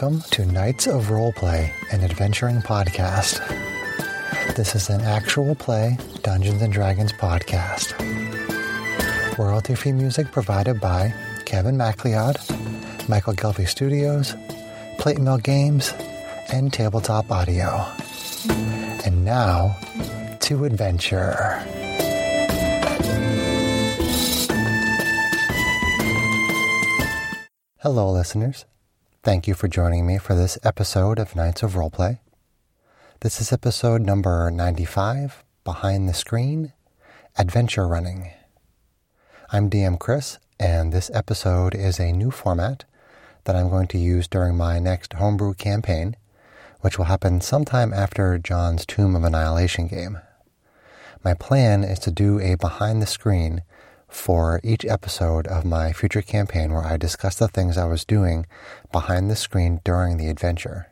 Welcome to Knights of Roleplay, an adventuring podcast. This is an actual play Dungeons and Dragons podcast. Royalty free music provided by Kevin MacLeod, Michael Ghelfi Studios, Plate Mail Games, and Tabletop Audio. And now to adventure. Hello, listeners. Thank you for joining me for this episode of Knights of Roleplay. This is episode number 95 Behind the Screen Adventure Running. I'm DM Chris, and this episode is a new format that I'm going to use during my next homebrew campaign, which will happen sometime after John's Tomb of Annihilation game. My plan is to do a behind the screen for each episode of my future campaign where I discuss the things I was doing behind the screen during the adventure.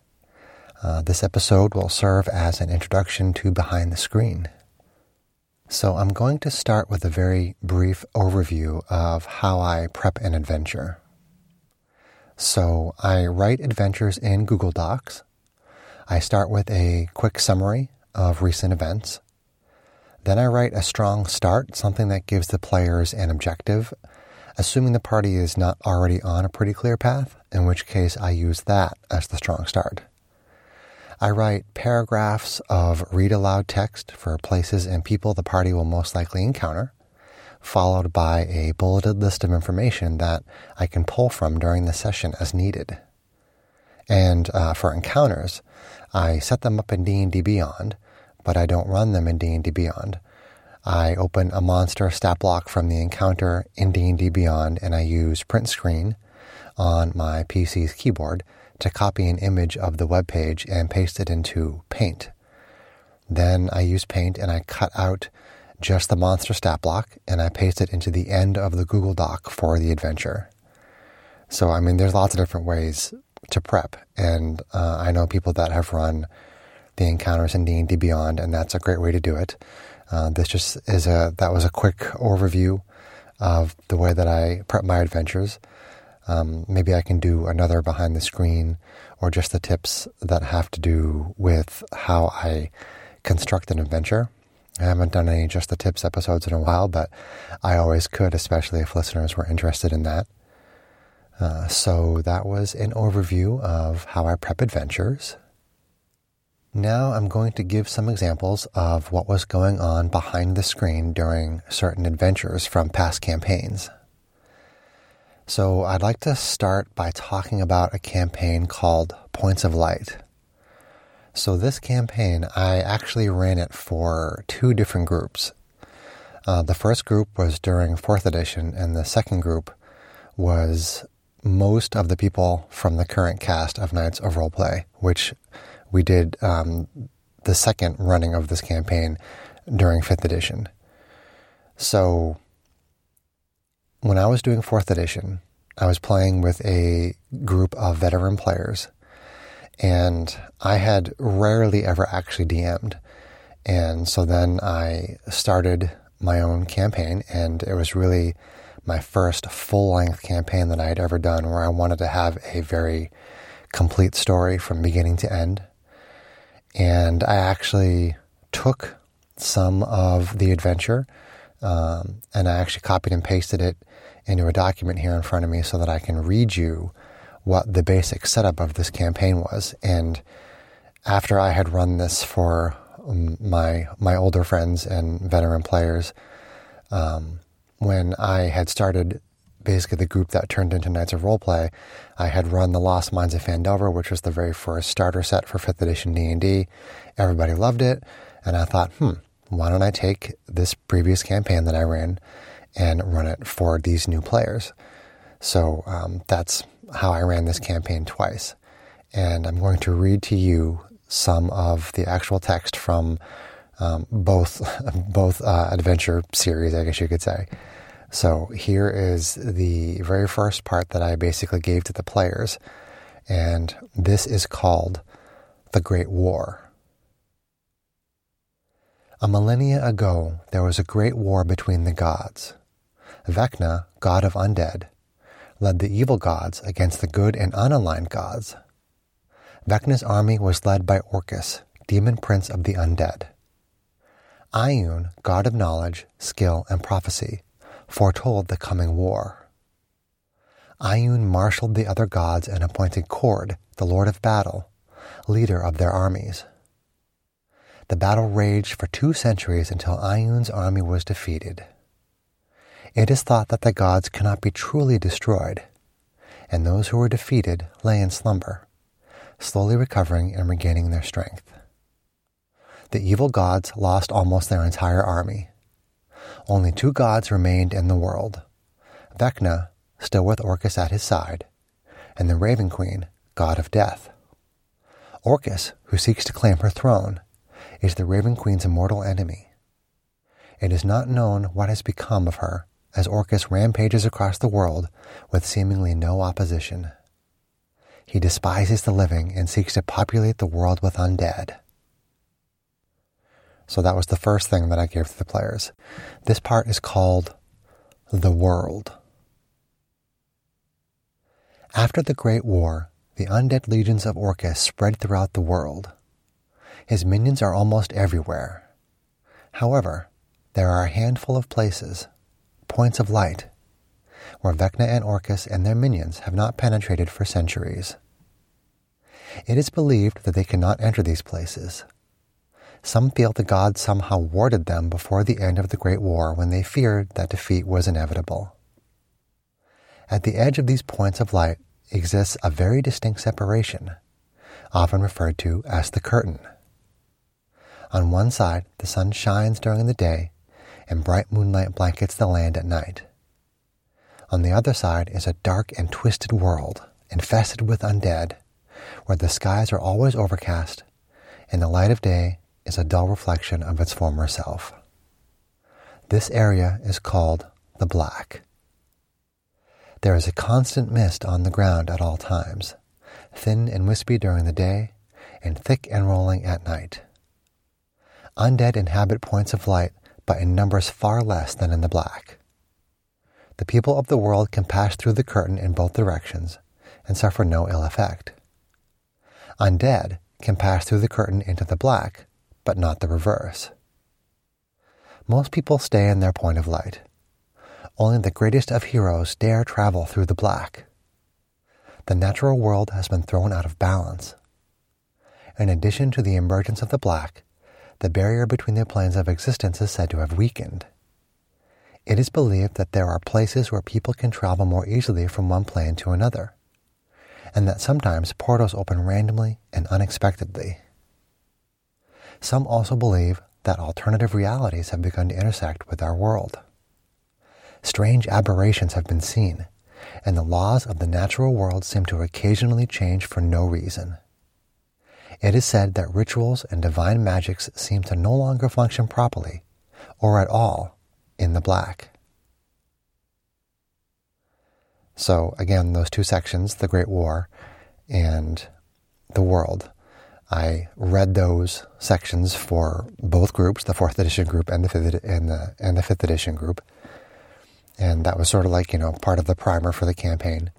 Uh, this episode will serve as an introduction to Behind the Screen. So, I'm going to start with a very brief overview of how I prep an adventure. So, I write adventures in Google Docs. I start with a quick summary of recent events. Then I write a strong start, something that gives the players an objective, assuming the party is not already on a pretty clear path, in which case I use that as the strong start. I write paragraphs of read aloud text for places and people the party will most likely encounter, followed by a bulleted list of information that I can pull from during the session as needed. And uh, for encounters, I set them up in D&D Beyond, but I don't run them in D&D Beyond. I open a monster stat block from the encounter in D&D Beyond and I use print screen on my PC's keyboard to copy an image of the web page and paste it into Paint. Then I use Paint and I cut out just the monster stat block and I paste it into the end of the Google Doc for the adventure. So, I mean, there's lots of different ways to prep. And uh, I know people that have run the encounters in D&D Beyond, and that's a great way to do it. Uh, this just is a that was a quick overview of the way that I prep my adventures. Um, maybe I can do another behind the screen or just the tips that have to do with how I construct an adventure. I haven't done any just the tips episodes in a while, but I always could, especially if listeners were interested in that. Uh, so that was an overview of how I prep adventures. Now I'm going to give some examples of what was going on behind the screen during certain adventures from past campaigns. So I'd like to start by talking about a campaign called Points of Light. So this campaign, I actually ran it for two different groups. Uh, the first group was during fourth edition, and the second group was most of the people from the current cast of Knights of Roleplay, which we did um, the second running of this campaign during fifth edition. So when I was doing fourth edition, I was playing with a group of veteran players, and I had rarely ever actually DM'd. And so then I started my own campaign, and it was really my first full length campaign that I had ever done where I wanted to have a very complete story from beginning to end. And I actually took some of the adventure um, and I actually copied and pasted it into a document here in front of me so that I can read you what the basic setup of this campaign was. And after I had run this for um, my my older friends and veteran players, um, when I had started basically the group that turned into Knights of Roleplay. I had run the Lost Mines of Phandelver, which was the very first starter set for 5th edition D&D. Everybody loved it, and I thought, hmm, why don't I take this previous campaign that I ran and run it for these new players? So um, that's how I ran this campaign twice. And I'm going to read to you some of the actual text from um, both both uh, adventure series, I guess you could say. So here is the very first part that I basically gave to the players, and this is called The Great War. A millennia ago, there was a great war between the gods. Vecna, god of undead, led the evil gods against the good and unaligned gods. Vecna's army was led by Orcus, demon prince of the undead. Ioun, god of knowledge, skill, and prophecy, foretold the coming war. Ioun marshaled the other gods and appointed Kord, the lord of battle, leader of their armies. The battle raged for two centuries until Ioun's army was defeated. It is thought that the gods cannot be truly destroyed, and those who were defeated lay in slumber, slowly recovering and regaining their strength the evil gods lost almost their entire army. Only two gods remained in the world Vecna, still with Orcus at his side, and the Raven Queen, god of death. Orcus, who seeks to claim her throne, is the Raven Queen's immortal enemy. It is not known what has become of her as Orcus rampages across the world with seemingly no opposition. He despises the living and seeks to populate the world with undead. So that was the first thing that I gave to the players. This part is called The World. After the Great War, the undead legions of Orcus spread throughout the world. His minions are almost everywhere. However, there are a handful of places, points of light, where Vecna and Orcus and their minions have not penetrated for centuries. It is believed that they cannot enter these places some feel the gods somehow warded them before the end of the Great War when they feared that defeat was inevitable. At the edge of these points of light exists a very distinct separation, often referred to as the curtain. On one side, the sun shines during the day, and bright moonlight blankets the land at night. On the other side is a dark and twisted world, infested with undead, where the skies are always overcast, and the light of day is a dull reflection of its former self. This area is called the black. There is a constant mist on the ground at all times, thin and wispy during the day, and thick and rolling at night. Undead inhabit points of light, but in numbers far less than in the black. The people of the world can pass through the curtain in both directions and suffer no ill effect. Undead can pass through the curtain into the black, but not the reverse. Most people stay in their point of light. Only the greatest of heroes dare travel through the black. The natural world has been thrown out of balance. In addition to the emergence of the black, the barrier between the planes of existence is said to have weakened. It is believed that there are places where people can travel more easily from one plane to another, and that sometimes portals open randomly and unexpectedly. Some also believe that alternative realities have begun to intersect with our world. Strange aberrations have been seen, and the laws of the natural world seem to occasionally change for no reason. It is said that rituals and divine magics seem to no longer function properly, or at all, in the black. So, again, those two sections, the Great War and the world, I read those sections for both groups, the fourth edition group and the fifth and the and the fifth edition group, and that was sort of like you know part of the primer for the campaign.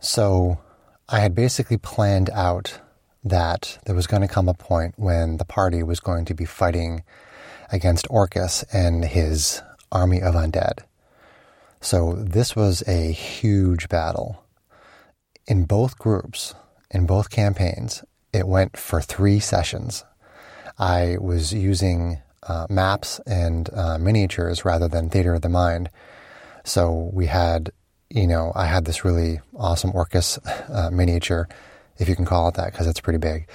So I had basically planned out that there was going to come a point when the party was going to be fighting against Orcus and his army of undead. So this was a huge battle. In both groups, in both campaigns, it went for three sessions. I was using uh, maps and uh, miniatures rather than theater of the mind. So we had, you know, I had this really awesome Orcus uh, miniature, if you can call it that, because it's pretty big.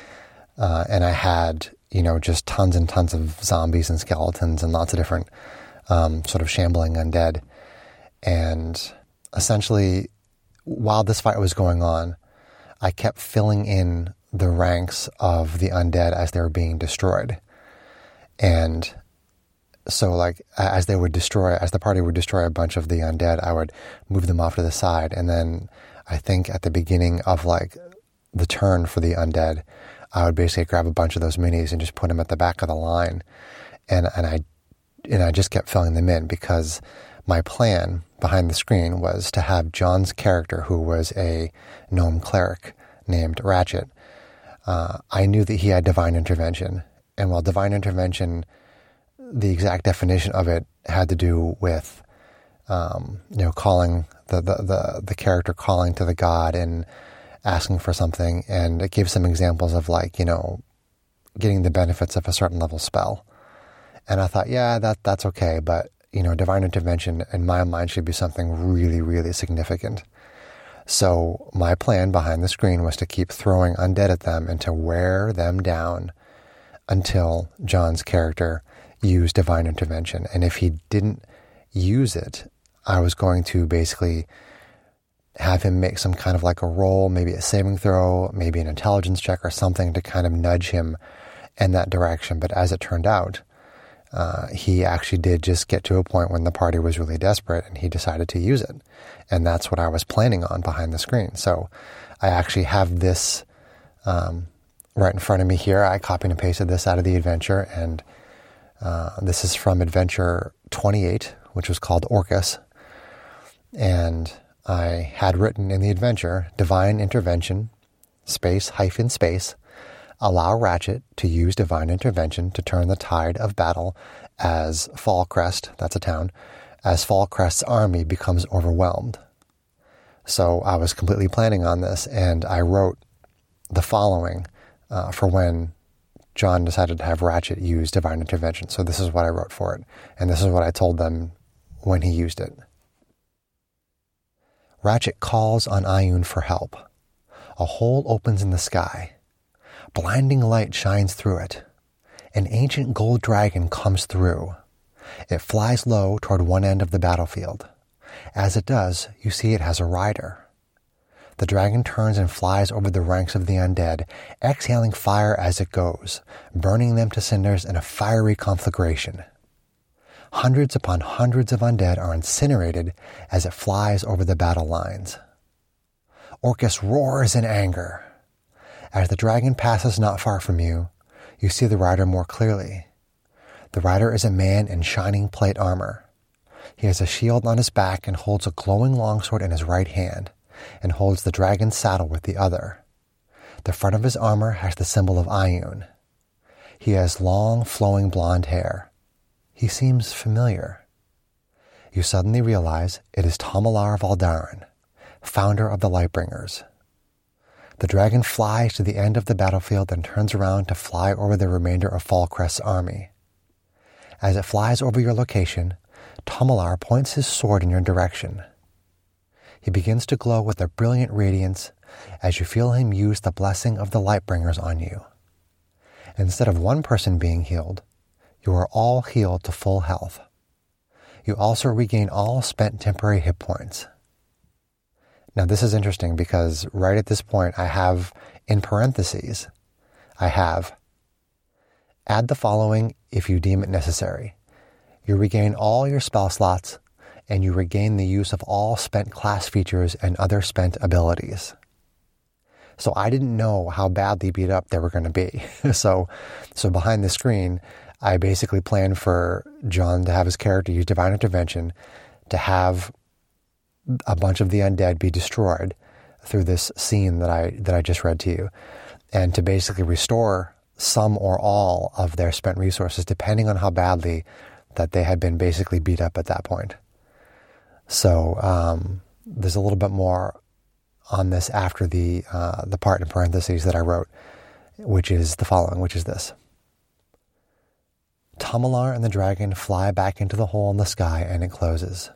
Uh, and I had, you know, just tons and tons of zombies and skeletons and lots of different um, sort of shambling undead. And essentially, while this fight was going on, I kept filling in the ranks of the undead as they were being destroyed. And so, like, as they would destroy, as the party would destroy a bunch of the undead, I would move them off to the side. And then I think at the beginning of like the turn for the undead, I would basically grab a bunch of those minis and just put them at the back of the line. And, and I, and I just kept filling them in because my plan behind the screen was to have John's character, who was a gnome cleric named Ratchet, uh, I knew that he had divine intervention. And while divine intervention, the exact definition of it had to do with, um, you know, calling the, the, the, the character calling to the God and asking for something. And it gave some examples of like, you know, getting the benefits of a certain level spell. And I thought, yeah, that that's okay, but you know, divine intervention in my mind should be something really, really significant. So my plan behind the screen was to keep throwing undead at them and to wear them down until John's character used divine intervention. And if he didn't use it, I was going to basically have him make some kind of like a roll, maybe a saving throw, maybe an intelligence check or something to kind of nudge him in that direction. But as it turned out, uh, he actually did just get to a point when the party was really desperate and he decided to use it. And that's what I was planning on behind the screen. So I actually have this um, right in front of me here. I copied and pasted this out of the adventure, and uh, this is from Adventure 28, which was called Orcus. And I had written in the adventure divine intervention, space hyphen space, allow Ratchet to use divine intervention to turn the tide of battle as Fallcrest, that's a town, as Fallcrest's army becomes overwhelmed. So I was completely planning on this, and I wrote the following uh, for when John decided to have Ratchet use divine intervention. So this is what I wrote for it, and this is what I told them when he used it. Ratchet calls on Ioun for help. A hole opens in the sky. Blinding light shines through it. An ancient gold dragon comes through. It flies low toward one end of the battlefield. As it does, you see it has a rider. The dragon turns and flies over the ranks of the undead, exhaling fire as it goes, burning them to cinders in a fiery conflagration. Hundreds upon hundreds of undead are incinerated as it flies over the battle lines. Orcus roars in anger. As the dragon passes not far from you, you see the rider more clearly. The rider is a man in shining plate armor. He has a shield on his back and holds a glowing longsword in his right hand, and holds the dragon's saddle with the other. The front of his armor has the symbol of Ioun. He has long, flowing blonde hair. He seems familiar. You suddenly realize it is Tomilar Valdarin, founder of the Lightbringers. The dragon flies to the end of the battlefield and turns around to fly over the remainder of Fallcrest's army. As it flies over your location, Tomilar points his sword in your direction. He begins to glow with a brilliant radiance as you feel him use the blessing of the Lightbringers on you. Instead of one person being healed, you are all healed to full health. You also regain all spent temporary hit points. Now, this is interesting because right at this point, I have in parentheses, I have add the following if you deem it necessary. You regain all your spell slots and you regain the use of all spent class features and other spent abilities. So I didn't know how badly beat up they were going to be. so, so behind the screen, I basically planned for John to have his character use divine intervention to have a bunch of the undead be destroyed through this scene that I that I just read to you, and to basically restore some or all of their spent resources, depending on how badly that they had been basically beat up at that point. So um, there's a little bit more on this after the uh, the part in parentheses that I wrote, which is the following, which is this. Tomilar and the dragon fly back into the hole in the sky and it closes.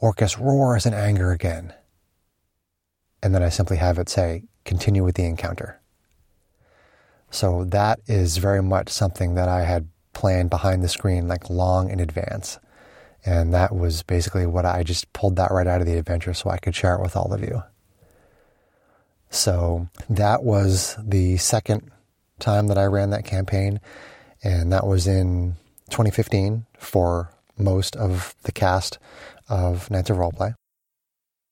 Orcus roars in anger again. And then I simply have it say, continue with the encounter. So that is very much something that I had planned behind the screen, like long in advance. And that was basically what I just pulled that right out of the adventure so I could share it with all of you. So that was the second time that I ran that campaign. And that was in 2015 for most of the cast of Knights of Roleplay.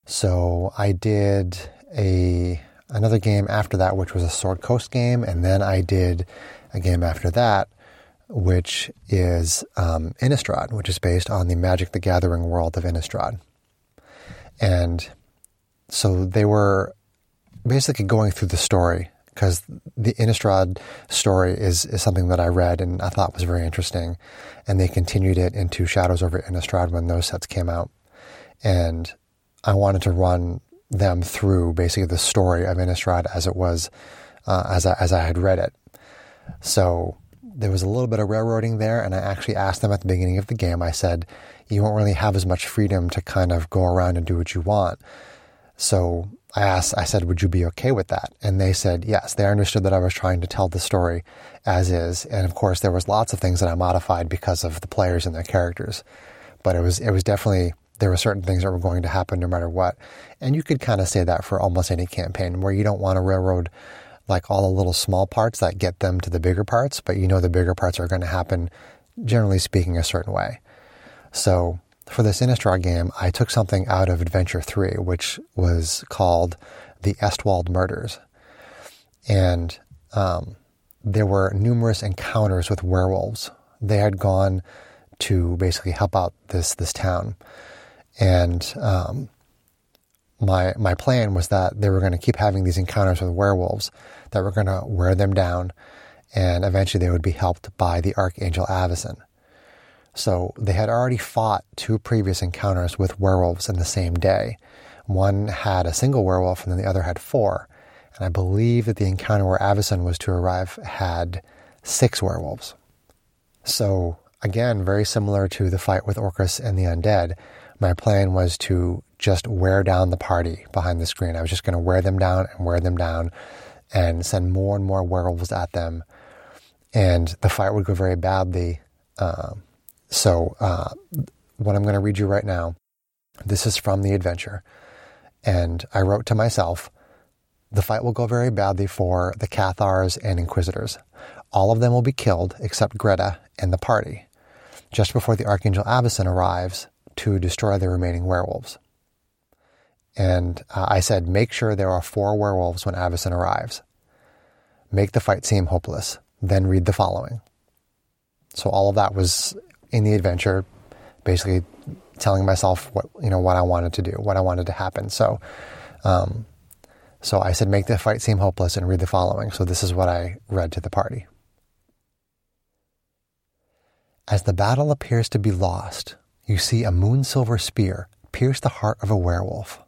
So I did a another game after that, which was a Sword Coast game, and then I did a game after that, which is um, Innistrad, which is based on the Magic the Gathering world of Innistrad. And so they were basically going through the story because the Innistrad story is, is something that I read and I thought was very interesting. And they continued it into Shadows over Innistrad when those sets came out. And I wanted to run them through basically the story of Innistrad as it was, uh, as, I, as I had read it. So there was a little bit of railroading there. And I actually asked them at the beginning of the game, I said, you won't really have as much freedom to kind of go around and do what you want. So I asked, I said, would you be okay with that? And they said, yes. They understood that I was trying to tell the story as is. And of course, there was lots of things that I modified because of the players and their characters. But it was, it was definitely, there were certain things that were going to happen no matter what. And you could kind of say that for almost any campaign where you don't want to railroad like all the little small parts that get them to the bigger parts, but you know the bigger parts are going to happen, generally speaking, a certain way. So for this Innistrad game, I took something out of Adventure 3, which was called The Estwald Murders. And um, there were numerous encounters with werewolves. They had gone to basically help out this, this town. And um, my, my plan was that they were going to keep having these encounters with werewolves, that were going to wear them down, and eventually they would be helped by the Archangel Avacyn. So they had already fought two previous encounters with werewolves in the same day. One had a single werewolf and then the other had four. And I believe that the encounter where Avacyn was to arrive had six werewolves. So again, very similar to the fight with Orcus and the undead, my plan was to just wear down the party behind the screen. I was just going to wear them down and wear them down and send more and more werewolves at them. And the fight would go very badly. Um, so, uh, what I'm going to read you right now, this is from the adventure. And I wrote to myself, the fight will go very badly for the Cathars and Inquisitors. All of them will be killed except Greta and the party, just before the Archangel Avacyn arrives to destroy the remaining werewolves. And uh, I said, make sure there are four werewolves when Avacyn arrives. Make the fight seem hopeless. Then read the following. So all of that was in the adventure, basically telling myself what you know what I wanted to do, what I wanted to happen. So, um, so I said, make the fight seem hopeless and read the following. So this is what I read to the party. As the battle appears to be lost, you see a moon silver spear pierce the heart of a werewolf.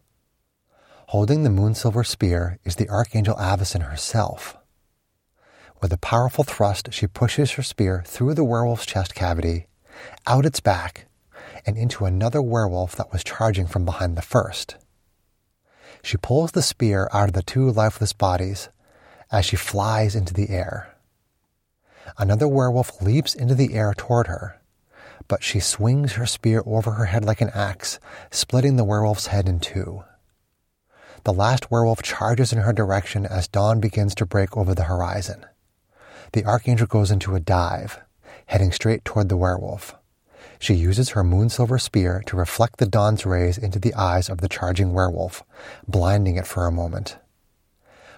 Holding the moon silver spear is the Archangel Avacyn herself. With a powerful thrust, she pushes her spear through the werewolf's chest cavity out its back, and into another werewolf that was charging from behind the first. She pulls the spear out of the two lifeless bodies as she flies into the air. Another werewolf leaps into the air toward her, but she swings her spear over her head like an axe, splitting the werewolf's head in two. The last werewolf charges in her direction as dawn begins to break over the horizon. The archangel goes into a dive, heading straight toward the werewolf. She uses her moonsilver spear to reflect the dawn's rays into the eyes of the charging werewolf, blinding it for a moment.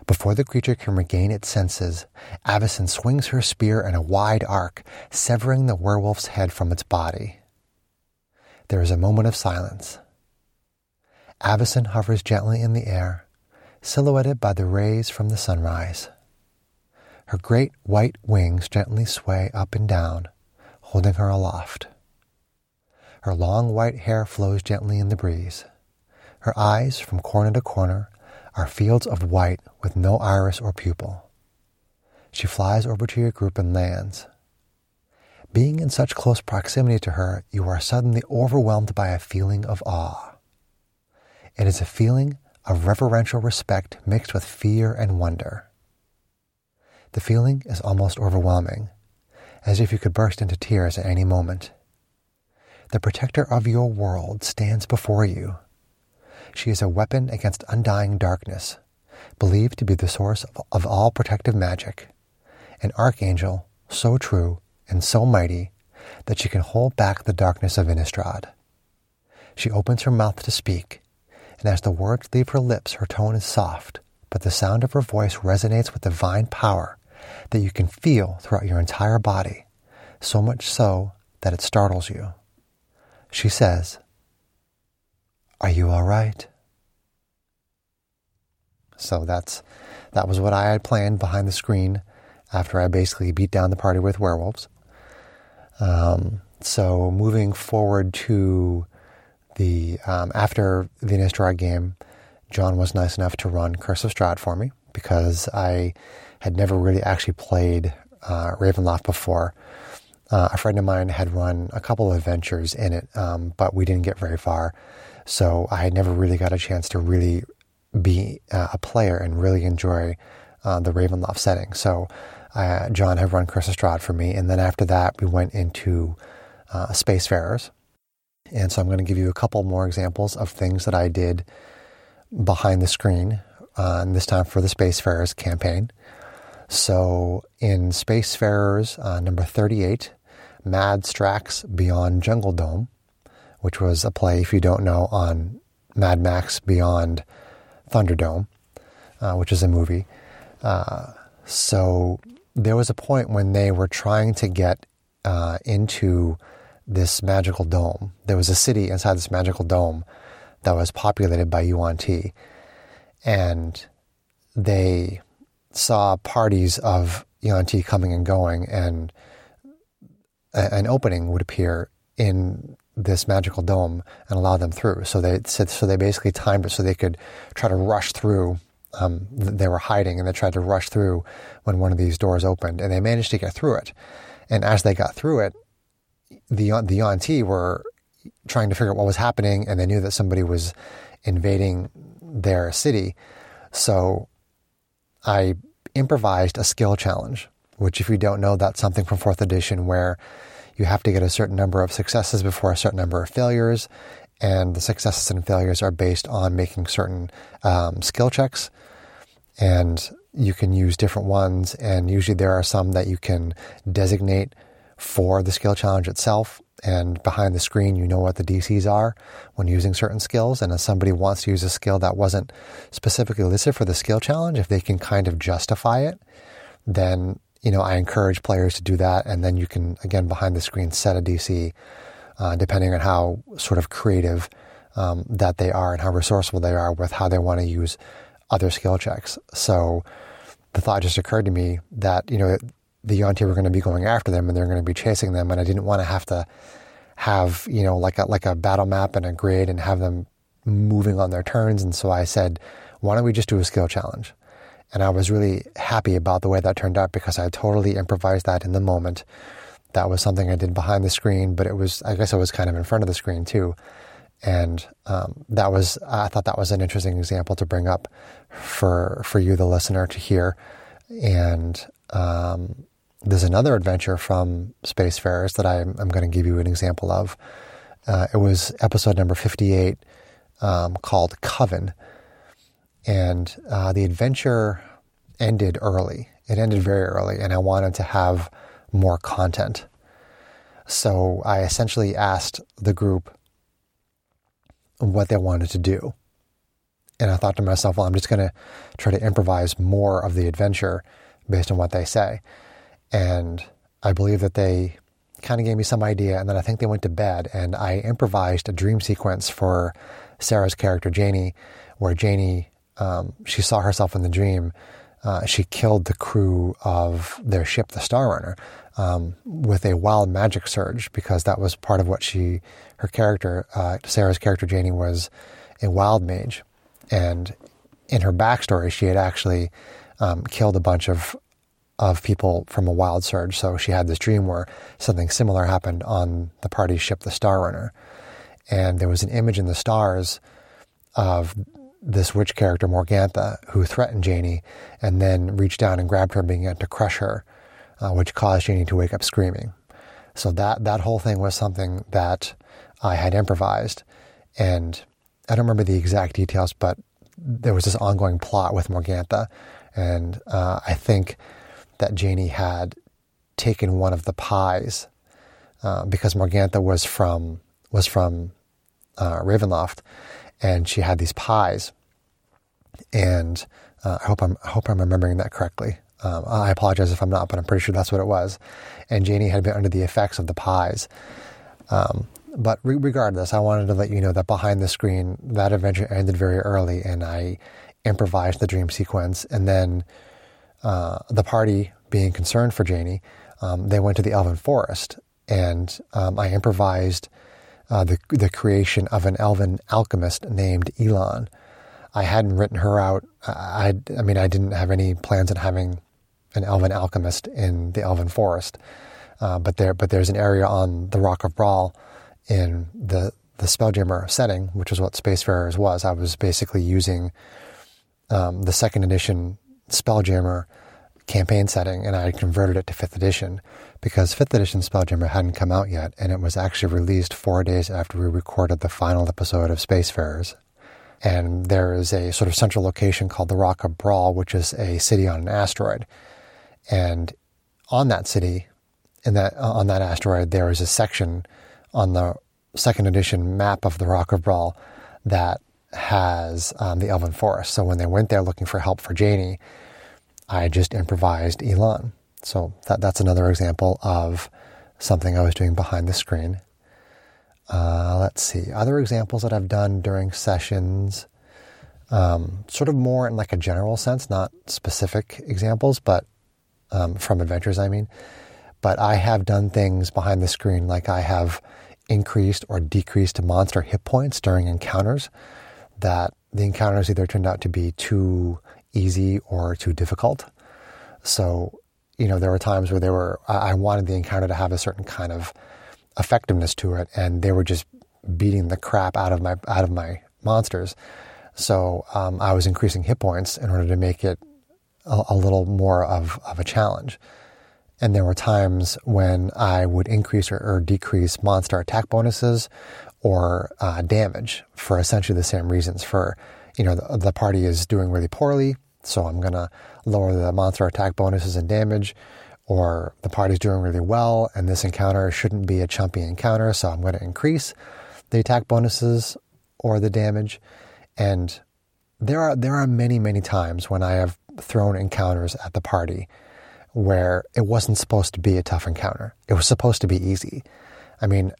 Before the creature can regain its senses, Avacyn swings her spear in a wide arc, severing the werewolf's head from its body. There is a moment of silence. Avacyn hovers gently in the air, silhouetted by the rays from the sunrise. Her great white wings gently sway up and down, holding her aloft. Her long white hair flows gently in the breeze. Her eyes, from corner to corner, are fields of white with no iris or pupil. She flies over to your group and lands. Being in such close proximity to her, you are suddenly overwhelmed by a feeling of awe. It is a feeling of reverential respect mixed with fear and wonder. The feeling is almost overwhelming, as if you could burst into tears at any moment. The protector of your world stands before you. She is a weapon against undying darkness, believed to be the source of, all protective magic, an archangel so true and so mighty that she can hold back the darkness of Innistrad. She opens her mouth to speak, and as the words leave her lips, her tone is soft, but the sound of her voice resonates with divine power that you can feel throughout your entire body, so much so that it startles you. She says, Are you all right? So that's that was what I had planned behind the screen after I basically beat down the party with werewolves. Um, so moving forward to the um, after the Innistrad game, John was nice enough to run Curse of Strahd for me because I had never really actually played uh, Ravenloft before. Uh, a friend of mine had run a couple of adventures in it, um, but we didn't get very far. So I had never really got a chance to really be uh, a player and really enjoy uh, the Ravenloft setting. So uh, John had run Curse of Strahd for me, and then after that we went into uh, Spacefarers. And so I'm going to give you a couple more examples of things that I did behind the screen, uh, this time for the Spacefarers campaign. So in Spacefarers uh, number 38, Mad Strax Beyond Jungle Dome, which was a play, if you don't know, on Mad Max Beyond Thunderdome, uh, which is a movie. Uh, so there was a point when they were trying to get uh, into this magical dome. There was a city inside this magical dome that was populated by Yuan Ti. And they saw parties of Yuan Ti coming and going, and an opening would appear in this magical dome and allow them through. So they so they basically timed it so they could try to rush through. Um, they were hiding and they tried to rush through when one of these doors opened, and they managed to get through it. And as they got through it, the the Yuan Ti were trying to figure out what was happening, and they knew that somebody was invading their city. So I improvised a skill challenge, which, if you don't know, that's something from fourth edition where you have to get a certain number of successes before a certain number of failures, and the successes and failures are based on making certain um, skill checks. And you can use different ones, and usually there are some that you can designate for the skill challenge itself. And behind the screen, you know what the DCs are when using certain skills. And if somebody wants to use a skill that wasn't specifically listed for the skill challenge, if they can kind of justify it, then you know I encourage players to do that. And then you can again behind the screen set a DC uh, depending on how sort of creative um, that they are and how resourceful they are with how they want to use other skill checks. So the thought just occurred to me that you know the Yuan Ti were going to be going after them and they're going to be chasing them, and I didn't want to have to have you know like a like a battle map and a grid and have them moving on their turns. And so I said, why don't we just do a skill challenge? And I was really happy about the way that turned out because I totally improvised that in the moment. That was something I did behind the screen, but it was I guess I was kind of in front of the screen too. And um, that was I thought that was an interesting example to bring up for for you, the listener, to hear. And um, there's another adventure from Spacefarers that I'm, I'm going to give you an example of. Uh, it was episode number 58 um, called Coven. And uh, the adventure ended early. It ended very early, and I wanted to have more content. So I essentially asked the group what they wanted to do. And I thought to myself, well, I'm just going to try to improvise more of the adventure based on what they say. And I believe that they kind of gave me some idea, and then I think they went to bed, and I improvised a dream sequence for Sarah's character Janie, where Janie um, she saw herself in the dream. Uh, she killed the crew of their ship, the Star Runner, um, with a wild magic surge because that was part of what she, her character, uh, Sarah's character Janie was a wild mage, and in her backstory, she had actually um, killed a bunch of of people from a wild surge. So she had this dream where something similar happened on the party ship, the Star Runner. And there was an image in the stars of this witch character, Morgantha, who threatened Janie and then reached down and grabbed her and began to crush her, uh, which caused Janie to wake up screaming. So that, that whole thing was something that I had improvised. And I don't remember the exact details, but there was this ongoing plot with Morgantha. And uh, I think that Janie had taken one of the pies uh, because Morgantha was from was from uh, Ravenloft, and she had these pies. And uh, I hope I'm I hope I'm remembering that correctly. Um, I apologize if I'm not, but I'm pretty sure that's what it was. And Janie had been under the effects of the pies. Um, but re- regardless, I wanted to let you know that behind the screen, that adventure ended very early, and I improvised the dream sequence, and then uh, the party, being concerned for Janie, um, they went to the Elven Forest, and um, I improvised uh, the the creation of an Elven alchemist named Elon. I hadn't written her out. I, I mean, I didn't have any plans on having an Elven alchemist in the Elven Forest, uh, but there, but there's an area on the Rock of Bral in the the Spelljammer setting, which is what Spacefarers was. I was basically using um, the second edition Spelljammer campaign setting, and I converted it to fifth edition because fifth edition Spelljammer hadn't come out yet, and it was actually released four days after we recorded the final episode of Spacefarers. And there is a sort of central location called the Rock of Bral, which is a city on an asteroid. And on that city, in that uh, on that asteroid, there is a section on the second edition map of the Rock of Bral that has um, the Elven Forest. So when they went there looking for help for Janie, I just improvised Elon. So that that's another example of something I was doing behind the screen. Uh, let's see other examples that I've done during sessions. Um, sort of more in like a general sense, not specific examples, but um, from adventures, I mean. But I have done things behind the screen, like I have increased or decreased monster hit points during encounters that the encounters either turned out to be too easy or too difficult. So, you know, there were times where they were, I wanted the encounter to have a certain kind of effectiveness to it, and they were just beating the crap out of my out of my monsters. So um, I was increasing hit points in order to make it a, a little more of, of a challenge. And there were times when I would increase or, or decrease monster attack bonuses or uh, damage for essentially the same reasons. For, you know, the, the party is doing really poorly, so I'm going to lower the monster attack bonuses and damage. Or the party's doing really well, and this encounter shouldn't be a chumpy encounter, so I'm going to increase the attack bonuses or the damage. And there are there are many many times when I have thrown encounters at the party where it wasn't supposed to be a tough encounter. It was supposed to be easy. I mean,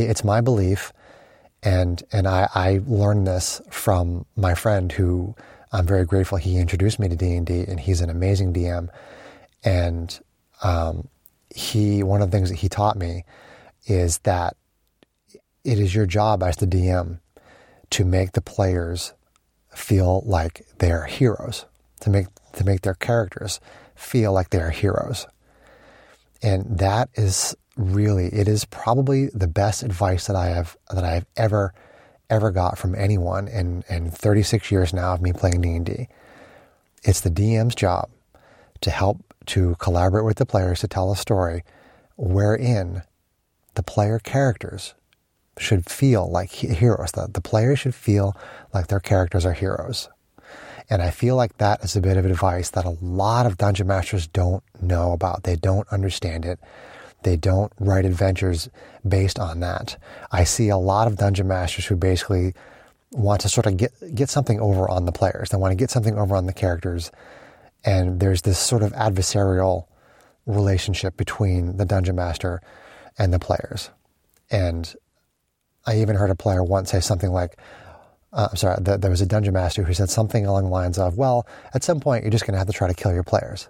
it's my belief, and and I, I learned this from my friend who I'm very grateful he introduced me to D and D, and he's an amazing DM. And um, he one of the things that he taught me is that it is your job as the DM to make the players feel like they're heroes, to make to make their characters feel like they are heroes. And that is really it is probably the best advice that I have that I have ever ever got from anyone in, in 36 years now of me playing D&D. It's the DM's job to help to collaborate with the players to tell a story wherein the player characters should feel like heroes. That the players should feel like their characters are heroes. And I feel like that is a bit of advice that a lot of dungeon masters don't know about. They don't understand it. They don't write adventures based on that. I see a lot of dungeon masters who basically want to sort of get get something over on the players. They want to get something over on the characters, and there's this sort of adversarial relationship between the dungeon master and the players. And I even heard a player once say something like, uh, I'm sorry, there was a dungeon master who said something along the lines of, well, at some point you're just going to have to try to kill your players.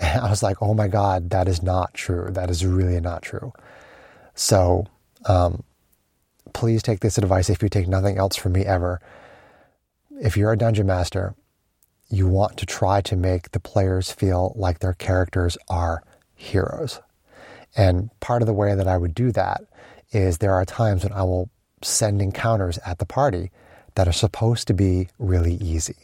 And I was like, oh my God, that is not true. That is really not true. So um, please take this advice if you take nothing else from me ever. If you're a dungeon master, you want to try to make the players feel like their characters are heroes. And part of the way that I would do that is there are times when I will send encounters at the party that are supposed to be really easy.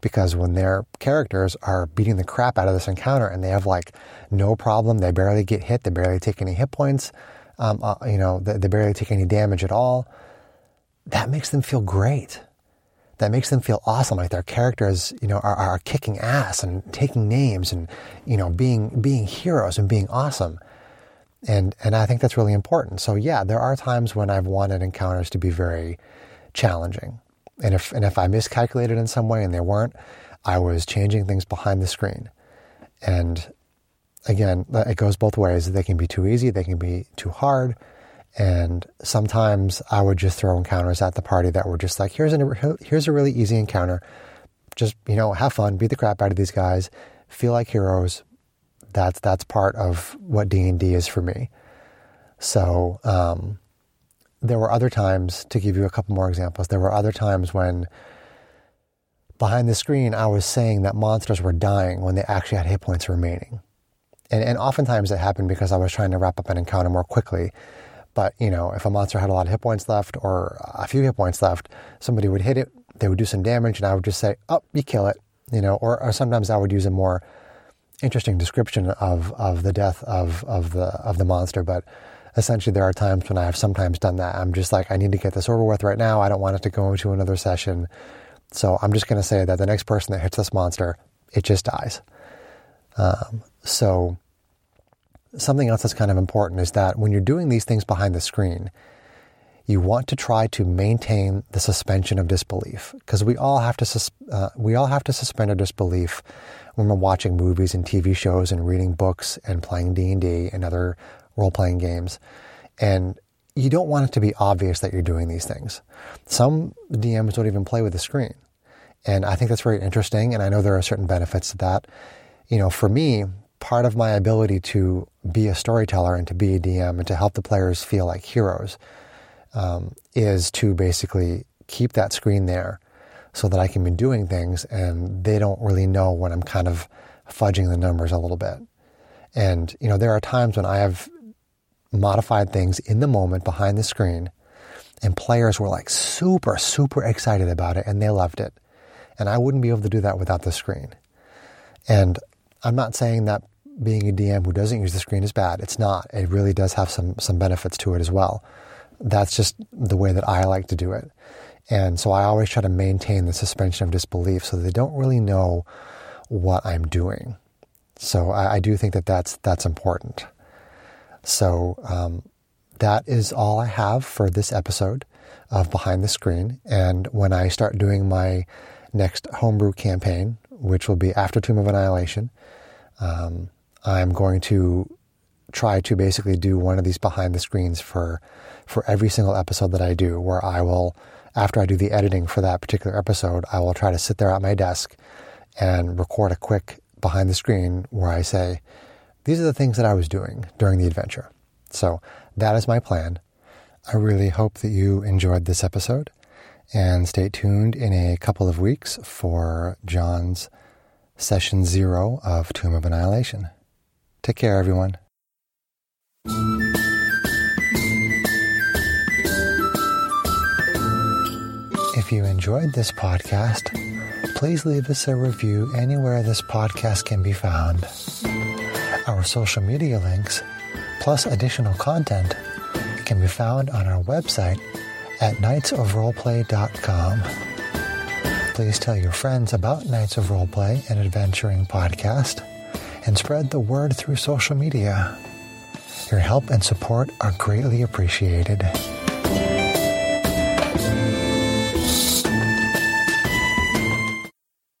Because when their characters are beating the crap out of this encounter and they have like no problem, they barely get hit, they barely take any hit points, um, uh, you know, they, they barely take any damage at all, that makes them feel great. That makes them feel awesome, like their characters, you know, are, are kicking ass and taking names and, you know, being being heroes and being awesome and and I think that's really important. So yeah, there are times when I've wanted encounters to be very challenging. And if, and if I miscalculated in some way and they weren't, I was changing things behind the screen. And again, it goes both ways. They can be too easy, they can be too hard. And sometimes I would just throw encounters at the party that were just like, here's a, here's a really easy encounter. Just, you know, have fun, beat the crap out of these guys, feel like heroes. That's, that's part of what D&D is for me. So, um, there were other times, to give you a couple more examples, there were other times when behind the screen I was saying that monsters were dying when they actually had hit points remaining. And, and oftentimes it happened because I was trying to wrap up an encounter more quickly. But, you know, if a monster had a lot of hit points left or a few hit points left, somebody would hit it, they would do some damage, and I would just say, oh, you kill it. You know, or, or sometimes I would use a more interesting description of, of the death of, of the of the monster. But essentially there are times when I have sometimes done that. I'm just like, I need to get this over with right now. I don't want it to go into another session. So I'm just going to say that the next person that hits this monster, it just dies. Um, so something else that's kind of important is that when you're doing these things behind the screen, you want to try to maintain the suspension of disbelief because we all have to sus- uh, we all have to suspend our disbelief when we're watching movies and TV shows and reading books and playing D and D and other role playing games. And you don't want it to be obvious that you're doing these things. Some DMs don't even play with the screen. And I think that's very interesting. And I know there are certain benefits to that. You know, for me, part of my ability to be a storyteller and to be a DM and to help the players feel like heroes um, is to basically keep that screen there so that I can be doing things and they don't really know when I'm kind of fudging the numbers a little bit. And, you know, there are times when I have modified things in the moment behind the screen. And players were like super, super excited about it and they loved it. And I wouldn't be able to do that without the screen. And I'm not saying that being a DM who doesn't use the screen is bad. It's not. It really does have some, some benefits to it as well. That's just the way that I like to do it. And so I always try to maintain the suspension of disbelief so they don't really know what I'm doing. So I, I do think that that's, that's important. So um, that is all I have for this episode of Behind the Screen. And when I start doing my next homebrew campaign, which will be after Tomb of Annihilation, um, I'm going to try to basically do one of these behind the screens for for every single episode that I do, where I will, after I do the editing for that particular episode, I will try to sit there at my desk and record a quick behind the screen where I say, these are the things that I was doing during the adventure. So that is my plan. I really hope that you enjoyed this episode and stay tuned in a couple of weeks for John's session zero of Tomb of Annihilation. Take care, everyone. If you enjoyed this podcast, please leave us a review anywhere this podcast can be found. Our social media links, plus additional content, can be found on our website at knightsofroleplay.com. Please tell your friends about Knights of Roleplay and Adventuring podcast and spread the word through social media. Your help and support are greatly appreciated.